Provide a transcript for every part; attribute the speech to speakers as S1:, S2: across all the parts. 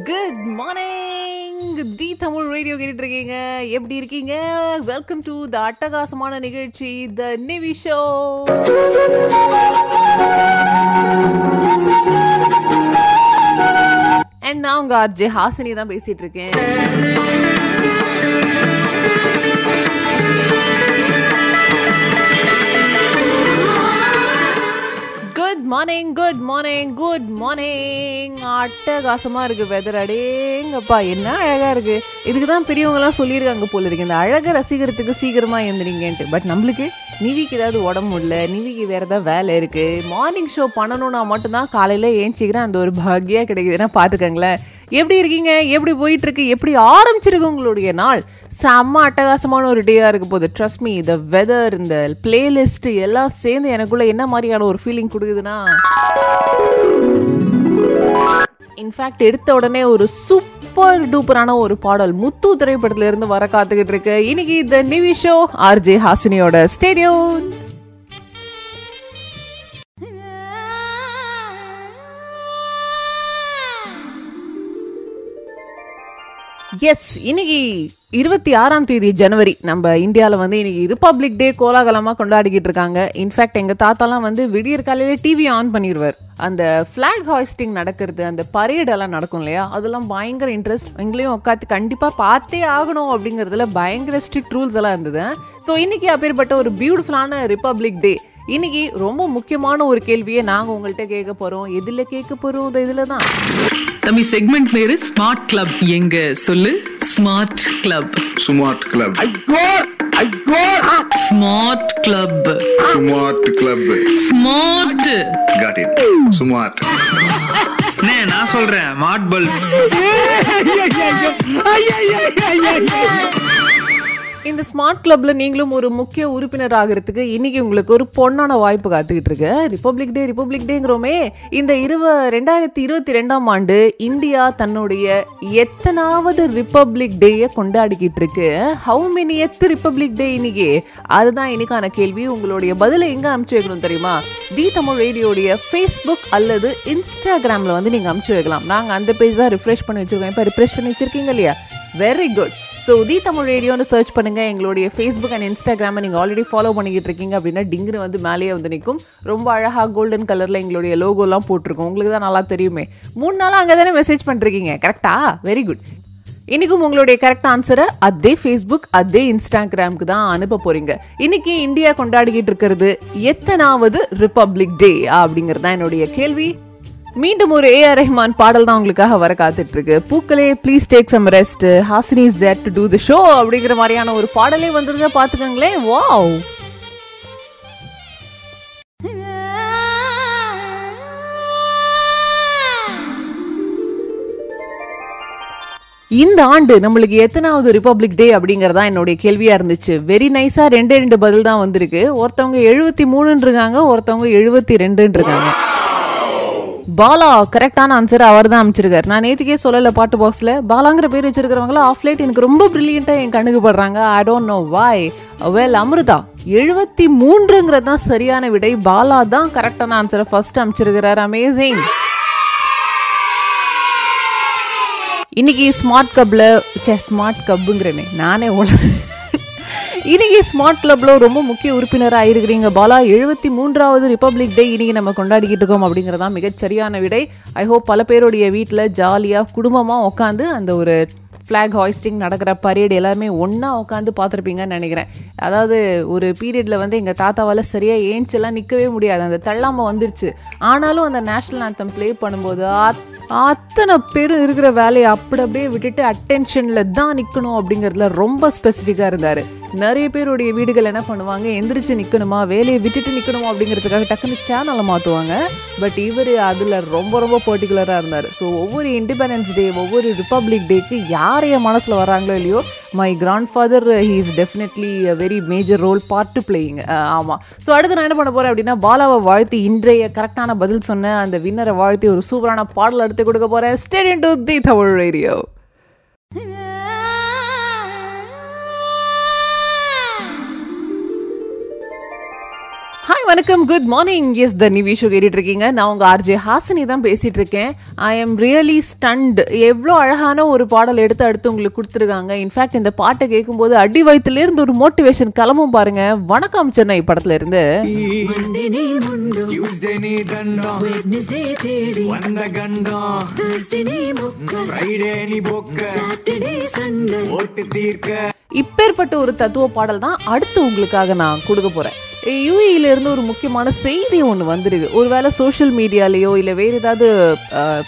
S1: Good morning the Tamil radio கேட்டுட்டு இருக்கீங்க எப்படி இருக்கீங்க? வெல்கம் டு த அட்டகாசமான நிகழ்ச்சி த நிவி ஷோ அண்ட் நான் உங்க ஆர்ஜே ஹாசினி தான் பேசிட்டு இருக்கேன் morning good morning good morning அட்டகாசமா இருக்கு வெதர் அடேங்கப்பா என்ன அழகா இருக்கு. இதுக்கு தான் பெரியவங்கலாம் சொல்லியிருக்காங்க போல இருக்கு. இந்த அழகை ரசிக்கிறதுக்கு சீக்கிரமா எழுந்திரிங்கன்ட்டு. பட் நம்மளுக்கு நிவிக்கு ஏதாவது உடம்பு இல்லை நிவிக்கு வேறு ஏதாவது வேலை இருக்குது மார்னிங் ஷோ பண்ணணும்னா மட்டும்தான் காலையில் ஏஞ்சிக்கிறேன் அந்த ஒரு பாக்கியாக கிடைக்குதுன்னா பார்த்துக்கங்களேன். எப்படி இருக்கீங்க? எப்படி போயிட்டுருக்கு? எப்படி ஆரம்பிச்சிருக்கு உங்களுடைய நாள்? செம்ம அட்டகாசமான ஒரு டேயாக இருக்க போகுது. ட்ரஸ்ட் மீ இந்த வெதர் இந்த பிளேலிஸ்ட்டு எல்லாம் சேர்ந்து எனக்குள்ளே என்ன மாதிரியான ஒரு ஃபீலிங் கொடுக்குதுன்னா இன்ஃபேக்ட் எடுத்த உடனே ஒரு சூப்பர் டூப்பரான ஒரு பாடல் முத்து திரைப்படத்துல இருந்து வர காத்துக்கிட்டு இருக்கு. இன்னைக்கு இந்த நிவி ஷோ ஆர்ஜே ஹாசினியோட ஸ்டேடியோ எஸ் இன்னைக்கு இருபத்தி ஆறாம் தேதி ஜனவரி. நம்ம இந்தியாவில் வந்து இன்னைக்கு ரிப்பப்ளிக் டே கோலாகலமாக கொண்டாடிக்கிட்டு இருக்காங்க. இன்ஃபேக்ட் எங்கள் தாத்தாலாம் வந்து விடியற் காலையில டிவி ஆன் பண்ணிடுவார் அந்த ஃப்ளாக் ஹாய்ஸ்டிங் நடக்கிறது அந்த பரேடெல்லாம் நடக்கும் இல்லையா? அதெல்லாம் பயங்கர இன்ட்ரெஸ்ட் எங்களையும் உட்காந்து கண்டிப்பாக பார்த்தே ஆகணும் அப்படிங்கிறதுல பயங்கர ஸ்ட்ரிக்ட் ரூல்ஸ் எல்லாம் இருந்தது. ஸோ இன்றைக்கி அப்பேற்பட்ட ஒரு பியூட்டிஃபுல்லான ரிப்பப்ளிக் டே இன்னைக்கு ரொம்ப முக்கியமான ஒரு கேள்வியை நாங்கள் உங்கள்கிட்ட கேட்க போகிறோம் எதில் கேட்க போகிறோம் இதில் தான்
S2: தமிழ் செக்மெண்ட் பேர் ஸ்மார்ட் கிளப் எங்க? சொல்லு. ஸ்மார்ட் கிளப்
S3: சுமார்ட் கிளப்
S2: ஸ்மார்ட் கிளப்
S3: சுமார்ட் கிளப்
S2: ஸ்மார்ட்
S3: காட் இட் சுமார்ட்
S4: அண்ணே நான் சொல்றேன். மாட் பல்ப்
S1: இந்த ஸ்மார்ட் கிளப்பில் நீங்களும் ஒரு முக்கிய உறுப்பினர் ஆகிறதுக்கு இன்னைக்கு உங்களுக்கு ஒரு பொண்ணான வாய்ப்பு காத்துக்கிட்டு இருக்கு. ரிப்பப்ளிக் டே ரிப்பப்ளிக் டேங்கிறோமே இந்த இருவ ரெண்டாயிரத்தி இருபத்தி ரெண்டாம் ஆண்டு இந்தியா தன்னுடைய எத்தனாவது ரிப்பப்ளிக் டேயை கொண்டாடிக்கிட்டு இருக்கு. ஹவு மெனி எத்து ரிப்பப்ளிக் டே இன்னைக்கு? அதுதான் இன்னைக்கான கேள்வி. உங்களுடைய பதிலை எங்க அனுப்பிச்சு வைக்கணும் தெரியுமா? தி தமிழ் ரேடியோடைய ஃபேஸ்புக் அல்லது இன்ஸ்டாகிராமில் வந்து நீங்கள் அனுப்பிச்சு வைக்கலாம். நாங்கள் அந்த பேஜ் தான் ரிஃப்ரெஷ் பண்ணி வச்சுருக்கோம். இப்போ ரிஃப்ரெஷ் பண்ணி வச்சுருக்கீங்க இல்லையா? Very good so Uthi Tamil ரேடியோன்னு search பண்ணுங்கள் எங்களுடைய ஃபேஸ்புக் அண்ட் இன்ஸ்டாகிராமை நீங்கள் ஆல்ரெடி ஃபாலோ பண்ணிக்கிட்டு இருக்கீங்க அப்படின்னா டிங்குன்னு வந்து மேலேயே வந்து நிற்கும் ரொம்ப அழகாக கோல்டன் கலரில் எங்களுடைய லோகோலாம் போட்டிருக்கோம். உங்களுக்கு தான் நல்லா தெரியுமே. மூணு நாளாக அங்கே தானே மெசேஜ் பண்ணிருக்கீங்க கரெக்டா வெரி குட் இன்றைக்கும் உங்களுடைய கரெக்ட் ஆன்சரை அதே ஃபேஸ்புக் அதே இன்ஸ்டாகிராமுக்கு தான் அனுப்ப போறீங்க. இன்னைக்கு இந்தியா கொண்டாடிக்கிட்டு இருக்கிறது எத்தனாவது ரிப்பப்ளிக் டே அப்படிங்கிறது தான் என்னுடைய கேள்வி. மீண்டும் ஒரு ஏஆர் ரஹ்மான் பாடல் தான் உங்களுக்காக வர காத்துட்டு இருக்கு பூக்களே please take some rest Hasini is there to do the show அப்படிங்கிற மாதிரியான ஒரு பாடலே வந்துருங்க பார்த்துக்கங்களேன். வாவ் இந்த ஆண்டு நம்மளுக்கு எத்தனாவது ரிப்பப்ளிக் டே அப்படிங்கிறதா என்னுடைய கேள்வியாக இருந்துச்சு. வெரி நைஸாக ரெண்டே ரெண்டு பதில் தான் வந்திருக்கு. ஒருத்தவங்க எழுபத்தி மூணுன்னு இருக்காங்க ஒருத்தவங்க எழுபத்தி ரெண்டுன்னு இருக்காங்க பாலா கரெக்டான ஆன்சர் அவர் தான் அமைச்சிருக்காரு நான் நேற்றுக்கே சொல்லல பாட்டு பாக்ஸ்ல பாலாங்கிற பேர் வச்சிருக்கிறவங்கள ஆஃப் லைட் எனக்கு ரொம்ப பிரில்லியண்டா என் கண்ணுக்கு படுறாங்க. I don't know why well Amrita எழுபத்தி மூன்றுங்கிறது தான் சரியான விடை. பாலா தான் கரெக்டான ஆன்சரை ஃபர்ஸ்ட் அமைச்சிருக்கிறார் அமேசிங் இன்னைக்கு ஸ்மார்ட் கப்ல சே ஸ்மார்ட் கப்புங்கிறேனே நானே உள்ள இன்னைக்கு ஸ்மார்ட் கிளப்ல ரொம்ப முக்கிய உறுப்பினராக இருக்கிறீங்க. பாலா எழுபத்தி மூன்றாவது ரிப்பப்ளிக் டே இன்னைக்கு நம்ம கொண்டாடிக்கிட்டு இருக்கோம் அப்படிங்கிறதா மிகச்சரியான விடை. ஐ ஹோப் பல பேருடைய வீட்டில் ஜாலியாக குடும்பமாக உட்காந்து அந்த ஒரு ஃப்ளாக் ஹாய்ஸ்டிங் நடக்கிற பரேடு எல்லாருமே ஒன்றா உட்காந்து பார்த்துருப்பீங்கன்னு நினைக்கிறேன். அதாவது ஒரு பீரியடில் வந்து எங்கள் தாத்தாவால் சரியாக ஏஞ்செல்லாம் நிற்கவே முடியாது. அந்த தள்ளாமல் வந்துருச்சு. ஆனாலும் அந்த நேஷ்னல் ஆந்தம் ப்ளே பண்ணும்போது அத்தனை பேரும் இருக்கிற வேலையை அப்படி அப்படியே விட்டுட்டு அட்டென்ஷனில் தான் நிற்கணும் அப்படிங்கிறதுல ரொம்ப ஸ்பெசிஃபிக்காக இருந்தார். நிறைய பேருடைய வீடுகள் என்ன பண்ணுவாங்க? எந்திரிச்சு நிற்கணுமா வேலையை விட்டுட்டு நிற்கணுமா அப்படிங்கிறதுக்காக டக்குன்னு சேனலை மாற்றுவாங்க பட் இவர் அதில் ரொம்ப ரொம்ப பர்டிகுலராக இருந்தார். ஸோ ஒவ்வொரு இண்டிபெண்டன்ஸ் டே ஒவ்வொரு ரிப்பப்ளிக் டேக்கு யார் மனசில் வராங்களோ இல்லையோ my grandfather he is definitely very major role part to playing ஆமாம் ஸோ அடுத்து நான் என்ன பண்ண போகிறேன் அப்படின்னா பாலாவை வாழ்த்தி இன்றைய கரெக்டான பதில் சொன்ன அந்த வின்னரை வாழ்த்தி ஒரு சூப்பரான பாடல் எடுத்து கொடுக்க போகிறேன் in to the Tamil radio வணக்கம். Good morning is the Nivi show கேட்டுட்டு இருக்கீங்க. நான் உங்கள் ஆர்ஜே ஹாசினி தான் பேசிட்டு இருக்கேன். ஐ எம் ரியலி ஸ்டண்ட் எவ்வளோ அழகான ஒரு பாடல் எடுத்து அடுத்து உங்களுக்கு கொடுத்துருக்காங்க. இன்ஃபேக்ட் இந்த பாட்டை கேட்கும்போது அடி வயிற்றுலேருந்து ஒரு மோட்டிவேஷன் கிளம்பும் பாருங்க. வணக்கம் சென்னை படத்துல இருந்து இப்பேற்பட்ட ஒரு தத்துவ பாடல் தான் அடுத்து உங்களுக்காக நான் கொடுக்க போறேன். யூஏயிலிருந்து ஒரு முக்கியமான செய்தி ஒன்று வந்திருக்கு. ஒருவேளை சோஷியல் மீடியாலேயோ இல்லை வேறு ஏதாவது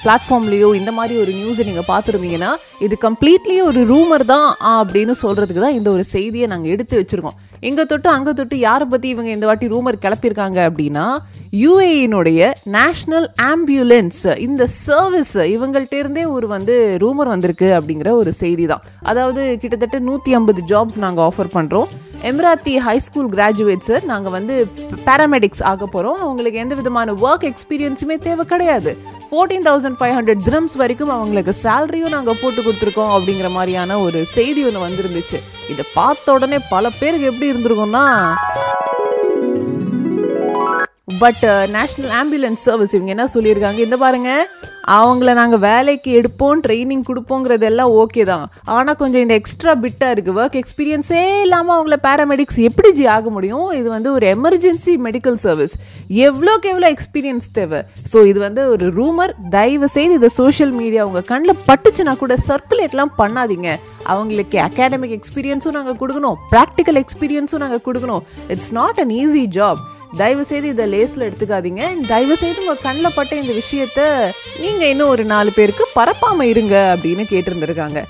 S1: பிளாட்ஃபார்ம்லேயோ இந்த மாதிரி ஒரு நியூஸை நீங்கள் பார்த்துருந்தீங்கன்னா இது கம்ப்ளீட்லி ஒரு ரூமர் தான் அப்படின்னு சொல்கிறதுக்கு தான் இந்த ஒரு செய்தியை நாங்கள் எடுத்து வச்சுருக்கோம். இங்கே தொட்டு அங்கே தொட்டு யாரை பற்றி இவங்க இந்த வாட்டி ரூமர் கிளப்பியிருக்காங்க அப்படின்னா யூஏயினுடைய நேஷ்னல் ஆம்புலன்ஸ் இந்த சர்வீஸ் இவங்கள்ட்டேருந்தே ஒரு வந்து ரூமர் வந்திருக்கு அப்படிங்கிற ஒரு செய்தி தான் அதாவது கிட்டத்தட்ட நூற்றி ஐம்பது ஜாப்ஸ் நாங்கள் ஆஃபர் பண்ணுறோம் எம்ராத்தி ஹை ஸ்கூல் கிராஜுவேட்ஸு நாங்கள் வந்து பேராமெடிக்ஸ் ஆக போகிறோம் அவங்களுக்கு எந்த விதமான ஒர்க் எக்ஸ்பீரியன்ஸுமே தேவை கிடையாது. Fourteen thousand five hundred dirhams வரைக்கும் அவங்களுக்கு சேலரியும் நாங்கள் போட்டு கொடுத்துருக்கோம் அப்படிங்கிற மாதிரியான ஒரு செய்தி ஒன்று வந்திருந்துச்சு. இதை பார்த்த உடனே பல பேருக்கு எப்படி இருந்திருக்கோம்னா பட் நேஷ்னல் ஆம்புலன்ஸ் சர்வீஸ் இவங்க என்ன சொல்லியிருக்காங்க? இந்த பாருங்க அவங்கள நாங்கள் வேலைக்கு எடுப்போம் ட்ரைனிங் கொடுப்போங்கிறது எல்லாம் ஓகே தான். ஆனால் கொஞ்சம் இந்த எக்ஸ்ட்ரா பிட்டாக இருக்குது ஒர்க் எக்ஸ்பீரியன்ஸே இல்லாமல் அவங்கள பேராமெடிக்ஸ் எப்படி ஜி ஆக முடியும்? இது வந்து ஒரு எமர்ஜென்சி மெடிக்கல் சர்வீஸ் எவ்வளோக்கு எவ்வளோ எக்ஸ்பீரியன்ஸ் தேவை? ஸோ இது வந்து ஒரு ரூமர் தயவு செய்து இதை சோஷியல் மீடியா உங்கள் கண்ணில் பட்டுச்சுன்னா கூட சர்க்குலேட்லாம் பண்ணாதீங்க. அவங்களுக்கு அகாடமிக் எக்ஸ்பீரியன்ஸும் நாங்கள் கொடுக்கணும். ப்ராக்டிக்கல் எக்ஸ்பீரியன்ஸும் நாங்கள் கொடுக்கணும். It's not an easy job தயவு செய்து இதை லேஸில் எடுத்துக்காதீங்க. தயவு செய்து உங்கள் கண்ணில் பட்ட இந்த விஷயத்த நீங்கள் இன்னும் ஒரு நாலு பேருக்கு பரப்பாமல் இருங்க அப்படின்னு கேட்டிருந்துருக்காங்க.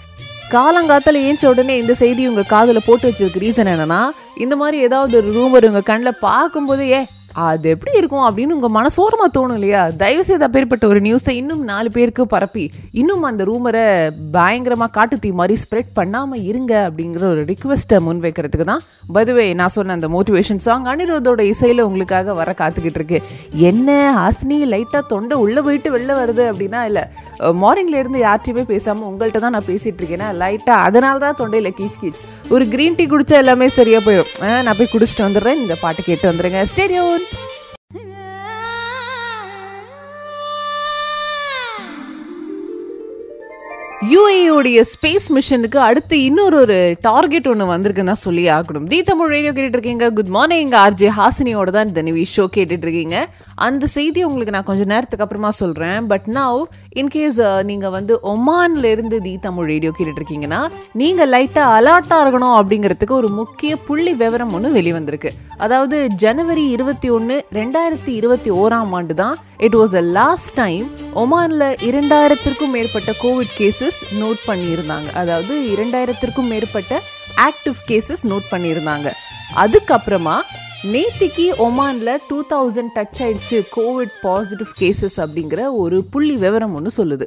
S1: காலங்காத்தில் ஏஞ்ச உடனே இந்த செய்தி உங்கள் காதில் போட்டு வச்சிருக்க ரீசன் என்னன்னா இந்த மாதிரி ஏதாவது ஒரு ரூமர் உங்கள் கண்ணில் பார்க்கும்போது ஏ அது எப்படி இருக்கும் அப்படின்னு உங்கள் மனசோரமாக தோணும் இல்லையா? தயவு செய்து அப்பேற்பட்ட ஒரு நியூஸை இன்னும் நாலு பேருக்கு பரப்பி இன்னும் அந்த ரூமரை பயங்கரமாக காட்டுத்தீ மாதிரி ஸ்ப்ரெட் பண்ணாமல் இருங்க அப்படிங்கிற ஒரு ரிக்வெஸ்ட்டை முன்வைக்கிறதுக்கு தான் பதுவே நான் சொன்ன அந்த மோட்டிவேஷன் சாங் அனிருத்தோட இசையில் உங்களுக்காக வர காத்துக்கிட்டு இருக்கு. என்ன ஹாசினி லைட்டாக தொண்டை உள்ளே போயிட்டு வெளில வருது அப்படின்னா இல்லை மார்னிங்ல இருந்து யார்ட்டையுமே பேசாமல் உங்கள்கிட்ட தான் நான் பேசிட்டு இருக்கேன்னா லைட்டாக அதனால தான் தொண்டையில் கீச் கீச். ஒரு க்ரீன் டீ குடிச்சா எல்லாமே சரியா போயிடும். நான் போய் குடிச்சிட்டு வந்துடுறேன். இந்த பாட்டு கேட்டு வந்துடுங்க. ஸ்டேடியோன் யூஏயோடைய ஸ்பேஸ் மிஷனுக்கு அடுத்து இன்னொரு ஒரு டார்கெட் ஒன்று வந்திருக்குன்னு தான் சொல்லி ஆகணும். தீ தமிழ் ரேடியோ கேட்டுட்டு இருக்கீங்க குட் மார்னிங் ஆர்ஜே ஹாசினியோட தான் இந்த நிவி ஷோ கேட்டுட்டு இருக்கீங்க அந்த செய்தி உங்களுக்கு நான் கொஞ்சம் நேரத்துக்கு அப்புறமா சொல்கிறேன் பட் நவ் இன்கேஸ் நீங்கள் வந்து ஒமான்லேருந்து தி தமிழ் ரேடியோ கேட்டுட்டு இருக்கீங்கன்னா நீங்கள் லைட்டாக அலர்ட்டாக இருக்கணும் அப்படிங்கிறதுக்கு ஒரு முக்கிய புள்ளி விவரம் ஒன்று வெளிவந்திருக்கு. அதாவது ஜனவரி இருபத்தி ஒன்று ரெண்டாயிரத்தி இருபத்தி ஓராம் ஆண்டு தான். It was a last time ஒமானில் இரண்டாயிரத்திற்கும் மேற்பட்ட கோவிட் கேசஸ் நோட் பண்ணியிருந்தாங்க. அதாவது இரண்டாயிரத்திற்கும் மேற்பட்ட ஆக்டிவ் கேசஸ் நோட் பண்ணியிருந்தாங்க. அதுக்கப்புறமா நேத்திக்கு ஒமான்ல டூ தௌசண்ட் டச் ஆயிடுச்சு கோவிட் பாசிட்டிவ் கேசஸ் அப்படிங்கிற ஒரு புள்ளி விவரம் ஒன்று சொல்லுது.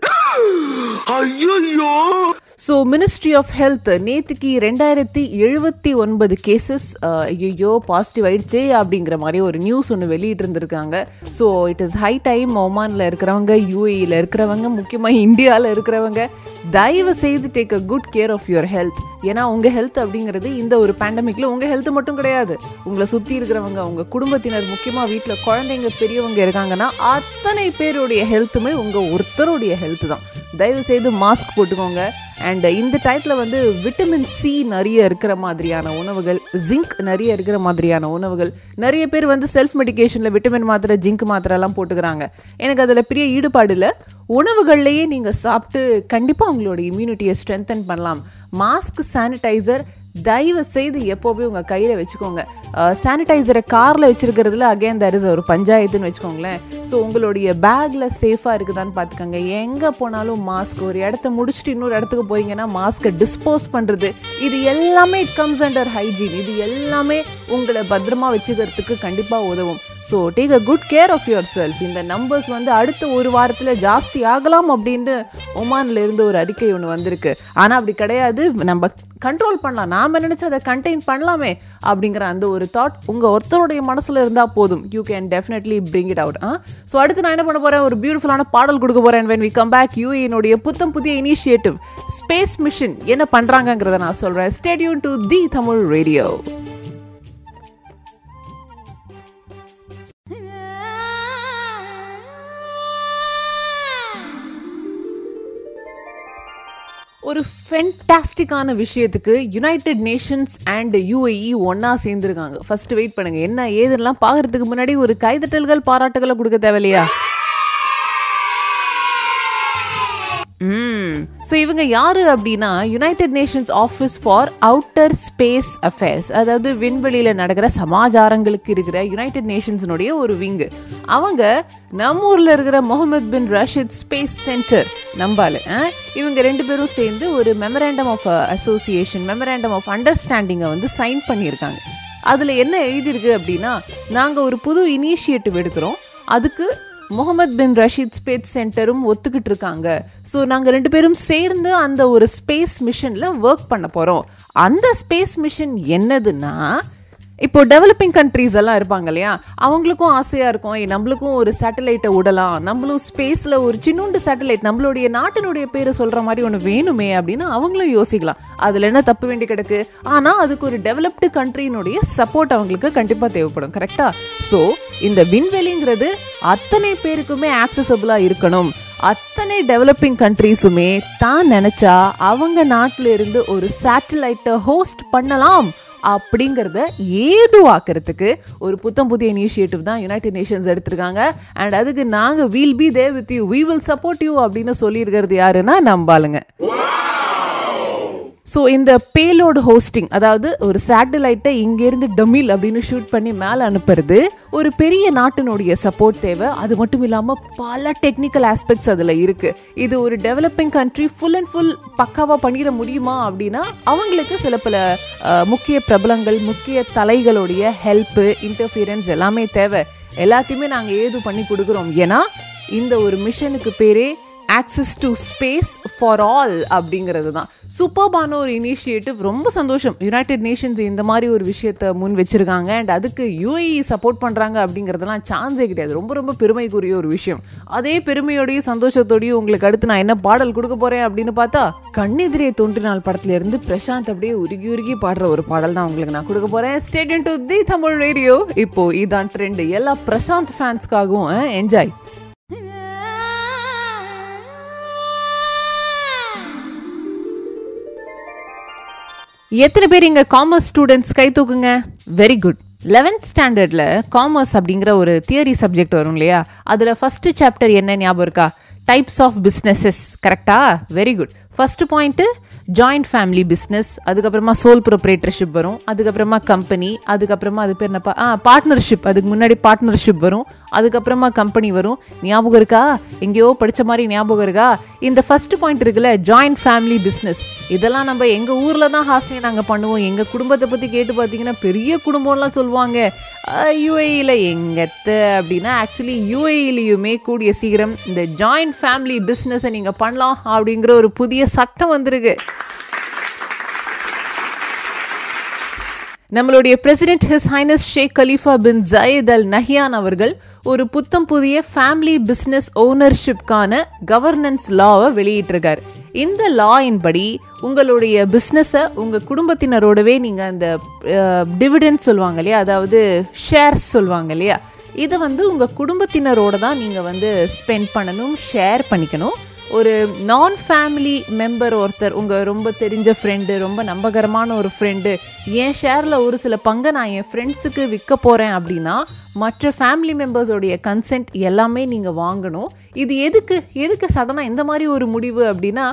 S1: ஸோ மினிஸ்ட்ரி ஆஃப் ஹெல்த் நேத்துக்கு ரெண்டாயிரத்தி எழுபத்தி ஒன்பது கேசஸ் ஐயோ பாசிட்டிவ் ஆயிடுச்சே அப்படிங்கிற மாதிரி ஒரு நியூஸ் ஒன்று வெளியிட்டு இருந்திருக்காங்க. So it is high time ஒமானில் இருக்கிறவங்க யூஏயில் இருக்கிறவங்க முக்கியமாக இந்தியாவில் இருக்கிறவங்க தயவு செய்து take a good care of your health ஏன்னா உங்கள் ஹெல்த் அப்படிங்கிறது இந்த ஒரு பேண்டமிக்கில் உங்கள் ஹெல்த் மட்டும் கிடையாது. உங்களை சுற்றி இருக்கிறவங்க உங்கள் குடும்பத்தினர் முக்கியமாக வீட்டில் குழந்தைங்க பெரியவங்க இருக்காங்கன்னா அத்தனை பேருடைய ஹெல்த்துமே உங்கள் ஒருத்தருடைய ஹெல்த் தான். தயவு செய்து மாஸ்க் போட்டுக்கோங்க. அண்ட் இந்த டயத்தில் வந்து விட்டமின் சி நிறைய இருக்கிற மாதிரியான உணவுகள் ஜிங்க் நிறைய இருக்கிற மாதிரியான உணவுகள் நிறைய பேர் வந்து செல்ஃப் மெடிகேஷனில் விட்டமின் மாத்திரை ஜிங்க் மாத்திரைலாம் போட்டுக்கிறாங்க. எனக்கு அதில் பெரிய ஈடுபாடு இல்லை. உணவுகள்லையே நீங்கள் சாப்பிட்டு கண்டிப்பாக உங்களோட இம்யூனிட்டியை ஸ்ட்ரென்தன் பண்ணலாம். மாஸ்க் சானிடைசர் தயவு செய்து எப்போவுமே உங்கள் கையில் வச்சுக்கோங்க. சானிடைசரை காரில் வச்சுருக்கிறதுல அகைன் தர் இஸ் ஒரு பஞ்சாயத்துன்னு வச்சுக்கோங்களேன். ஸோ உங்களுடைய பேக்கில் சேஃபாக இருக்குதான்னு பார்த்துக்கோங்க. எங்கே போனாலும் மாஸ்க் ஒரு இடத்த முடிச்சுட்டு இன்னொரு இடத்துக்கு போறீங்கன்னா மாஸ்க்கை டிஸ்போஸ் பண்ணுறது இது எல்லாமே இட் கம்ஸ் அண்டர் ஹைஜீன் இது எல்லாமே உங்களை பத்திரமா வச்சுக்கிறதுக்கு கண்டிப்பாக உதவும். So take a good care of yourself இந்த நம்பர்ஸ் வந்து அடுத்த ஒரு வாரத்தில் ஜாஸ்தி ஆகலாம் அப்படின்னு ஒமானில் இருந்து ஒரு அறிக்கை ஒன்று வந்திருக்கு. ஆனால் அப்படி கிடையாது. நம்ம கண்ட்ரோல் பண்ணலாம். நாம் நினச்சி அதை கண்டெயின் பண்ணலாமே அப்படிங்கிற அந்த ஒரு தாட் உங்கள் ஒருத்தருடைய மனசில் இருந்தால் போதும். You can definitely bring it out ah? So அடுத்து நான் என்ன பண்ண போகிறேன் ஒரு பியூட்டிஃபுல்லான பாடல் கொடுக்க போகிறேன் when we come back you யூஏனுடைய புத்தம் புதிய இனிஷியேட்டிவ் ஸ்பேஸ் மிஷன் என்ன பண்ணுறாங்கங்கிறத நான் சொல்கிறேன் stay tuned to the Tamil radio ஒரு ஃபென்டாஸ்டிக்கான விஷயத்துக்கு யுனைடெட் நேஷன்ஸ் அண்ட் யூஏஇ ஒன்றா சேர்ந்துருக்காங்க. ஃபர்ஸ்ட் வெயிட் பண்ணுங்கள் என்ன ஏதுலாம் பார்க்கறதுக்கு முன்னாடி ஒரு கைதட்டல்கள் பாராட்டுகளை கொடுக்க தேவையில்லையா? ஸோ இவங்க யாரு அப்படின்னா United Nations office for outer space affairs அதாவது விண்வெளியில் நடக்கிற சமாச்சாரங்களுக்கு இருக்கிற யுனைடெட் நேஷன்ஸினுடைய ஒரு விங்கு. அவங்க நம்ம ஊரில் இருக்கிற Mohammed bin Rashid space center நம்பால் இவங்க ரெண்டு பேரும் சேர்ந்து ஒரு memorandum of association memorandum of அண்டர்ஸ்டாண்டிங்கை வந்து சைன் பண்ணியிருக்காங்க. அதில் என்ன எழுதியிருக்கு அப்படின்னா நாங்கள் ஒரு புது இனிஷியேட்டிவ் எடுக்கிறோம். அதுக்கு முகமது பின் ரஷீத் ஸ்பேஸ் சென்டரும் ஒத்துக்கிட்டு இருக்காங்க ஸோ நாங்கள் ரெண்டு பேரும் சேர்ந்து அந்த ஒரு ஸ்பேஸ் மிஷனில் ஒர்க் பண்ண போகிறோம் அந்த ஸ்பேஸ் மிஷன் என்னதுன்னா இப்போ டெவலப்பிங் கண்ட்ரீஸ் எல்லாம் இருப்பாங்க இல்லையா? அவங்களுக்கும் ஆசையாக இருக்கும் நம்மளுக்கும் ஒரு சேட்டலைட்டை விடலாம். நம்மளும் ஸ்பேஸில் ஒரு சின்னூண்டு சேட்டலைட் நம்மளுடைய நாட்டினுடைய பேரை சொல்கிற மாதிரி ஒன்று வேணுமே அப்படின்னு அவங்களும் யோசிக்கலாம். அதில் என்ன தப்பு வேண்டி கிடக்கு? ஆனால் அதுக்கு ஒரு டெவலப்டு கண்ட்ரியினுடைய சப்போர்ட் அவங்களுக்கு கண்டிப்பாக தேவைப்படும் கரெக்டாக ஸோ இந்த விண்வெளிங்கிறது அத்தனை பேருக்குமே ஆக்சசபிளாக இருக்கணும். அத்தனை டெவலப்பிங் கண்ட்ரீஸுமே தான் நினச்சா அவங்க நாட்டிலிருந்து ஒரு சேட்டலைட்டை ஹோஸ்ட் பண்ணலாம். அப்படிங்கிறத ஏதுவாக்குறதுக்கு ஒரு புத்தம் புதிய இனிஷியேட்டிவ் தான் யுனைடெட் நேஷன்ஸ் எடுத்திருக்காங்க. அண்ட் அதுக்கு நாங்கள் we'll be there with you we will support you அப்படின்னு சொல்லியிருக்கிறது யாருன்னா நம்பாளுங்க. ஸோ இந்த பேலோடு ஹோஸ்டிங் அதாவது ஒரு சேட்டலைட்டை இங்கேருந்து டமில் அப்படின்னு ஷூட் பண்ணி மேலே அனுப்புறது ஒரு பெரிய நாட்டினுடைய சப்போர்ட் தேவை. அது மட்டும் இல்லாமல் பல டெக்னிக்கல் ஆஸ்பெக்ட்ஸ் அதில் இருக்குது இது ஒரு developing country full and full பக்காவாக பண்ணிட முடியுமா அப்படின்னா அவங்களுக்கு சில பல முக்கிய பிரபலங்கள் முக்கிய தலைகளுடைய ஹெல்ப்பு இன்டர்ஃபியரன்ஸ் எல்லாமே தேவை. எல்லாத்தையுமே நாங்கள் ஏது பண்ணி கொடுக்குறோம்? ஏன்னா இந்த ஒரு மிஷனுக்கு பேரே access to space for all அப்படிங்கிறது தான். சூப்பர்பான ஒரு இனிஷியேட்டிவ் ரொம்ப சந்தோஷம். யுனைடெட் நேஷன்ஸ் இந்த மாதிரி ஒரு விஷயத்த முன் வச்சிருக்காங்க. அண்ட் அதுக்கு யூஏஇ சப்போர்ட் பண்ணுறாங்க அப்படிங்கிறதெல்லாம் சான்ஸே கிடையாது. ரொம்ப ரொம்ப பெருமைக்குரிய ஒரு விஷயம். அதே பெருமையோடையும் சந்தோஷத்தோடையும் உங்களுக்கு அடுத்து நான் என்ன பாடல் கொடுக்க போகிறேன் அப்படின்னு பார்த்தா கண்ணெதிரே தோன்றினால் படத்துலேருந்து பிரசாந்த் அப்படியே உருகி உருகி பாடுற ஒரு பாடல் தான் உங்களுக்கு நான் கொடுக்க போகிறேன் stay tuned to the Tamil radio இப்போது இதான் ட்ரெண்ட் எல்லா பிரசாந்த் ஃபேன்ஸ்க்காகவும் என்ஜாய் எத்தனை பேர் இங்கே காமர்ஸ் ஸ்டூடெண்ட்ஸ் கை தூக்குங்க? வெரி குட் லெவன்த் ஸ்டாண்டர்டில் காமர்ஸ் அப்படிங்கிற ஒரு தியரி சப்ஜெக்ட் வரும் இல்லையா? அதில் ஃபஸ்ட்டு சாப்டர் என்ன ஞாபகம் இருக்கா? டைப்ஸ் ஆஃப் பிஸ்னஸஸ் கரெக்டா very good first point joint family business அதுக்கப்புறமா சோல் ப்ரொப்ரேட்டர்ஷிப் வரும். அதுக்கப்புறமா கம்பெனி அதுக்கப்புறமா அது பேர் என்னப்பா? ஆ பார்ட்னர்ஷிப் அதுக்கு முன்னாடி பார்ட்னர்ஷிப் வரும். அதுக்கப்புறமா கம்பெனி வரும். ஞாபகம் இருக்கா? எங்கேயோ படிச்ச மாதிரி ஞாபகம் இருக்கா? இந்த ஃபர்ஸ்ட் பாயிண்ட் இருக்குல்ல ஜாயிண்ட் ஃபேமிலி பிஸ்னஸ் இதெல்லாம் நம்ம எங்கள் ஊரில் தான் ஹாஸ்யம் நாங்கள் பண்ணுவோம். எங்கள் குடும்பத்தை பற்றி கேட்டு பார்த்தீங்கன்னா பெரிய குடும்பம்லாம் சொல்லுவாங்க. யூஏயில் எங்கத்த அப்படின்னா ஆக்சுவலி யூஏஇலையுமே கூடிய சீக்கிரம் இந்த ஜாயிண்ட் ஃபேமிலி பிஸ்னஸை நீங்கள் பண்ணலாம் அப்படிங்கிற ஒரு புதிய சட்டம் வந்திருக்கு. நம்மளுடைய president his highness Sheikh Khalifa bin Zayed al Nahyan அவர்கள் ஒரு புத்தம் புதிய ஃபேமிலி பிஸ்னஸ் ஓனர்ஷிப்கான கவர்னன்ஸ் லாவை வெளியிட்டிருக்கார். இந்த லாயின் படி உங்களுடைய பிஸ்னஸை உங்கள் குடும்பத்தினரோடவே நீங்கள் அந்த டிவிடெண்ட் சொல்லுவாங்க இல்லையா? அதாவது ஷேர்ஸ் சொல்லுவாங்க இல்லையா? இதை வந்து உங்கள் குடும்பத்தினரோட தான் நீங்கள் வந்து ஸ்பெண்ட் பண்ணணும் ஷேர் பண்ணிக்கணும். ஒரு நான் ஃபேமிலி மெம்பர் ஒருத்தர் உங்கள் ரொம்ப தெரிஞ்ச ஃப்ரெண்டு ரொம்ப நம்பகரமான ஒரு ஃப்ரெண்டு என் ஷேரில் ஒரு சில பங்கை நான் என் ஃப்ரெண்ட்ஸுக்கு விற்க போகிறேன் அப்படின்னா மற்ற ஃபேமிலி மெம்பர்ஸோடைய கன்சென்ட் எல்லாமே நீங்கள் வாங்கணும். இது எதுக்கு எதுக்கு சடனாக இந்த மாதிரி ஒரு முடிவு அப்படின்னா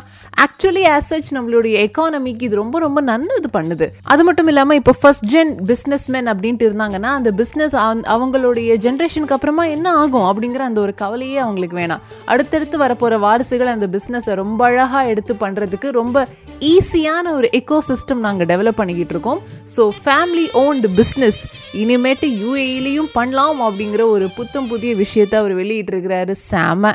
S1: ஆக்சுவலி ஆஸ் சச் நம்மளுடைய எக்கானமிக்கு இது ரொம்ப ரொம்ப நல்லது பண்ணுது. அது மட்டும் இல்லாமல் இப்போ ஃபர்ஸ்ட் ஜென் பிஸ்னஸ் மேன் அப்படின்ட்டு இருந்தாங்கன்னா அந்த பிஸ்னஸ் அவங்களுடைய ஜென்ரேஷனுக்கு அப்புறமா என்ன ஆகும் அப்படிங்கிற அந்த ஒரு கவலையே அவங்களுக்கு வேணாம். அடுத்தடுத்து வரப்போகிற வாரிசுகள் அந்த பிஸ்னஸை ரொம்ப அழகாக எடுத்து பண்ணுறதுக்கு ரொம்ப ஈஸியான ஒரு எக்கோ சிஸ்டம் நாங்கள் டெவலப் பண்ணிக்கிட்டு இருக்கோம். ஸோ ஃபேமிலி ஓன்டு பிஸ்னஸ் இனிமேட்டு யூஏஇலையும் பண்ணலாம் அப்படிங்கிற ஒரு புத்தம் புதிய விஷயத்தை அவர் வெளியிட்டிருக்கிறாரு. சாம.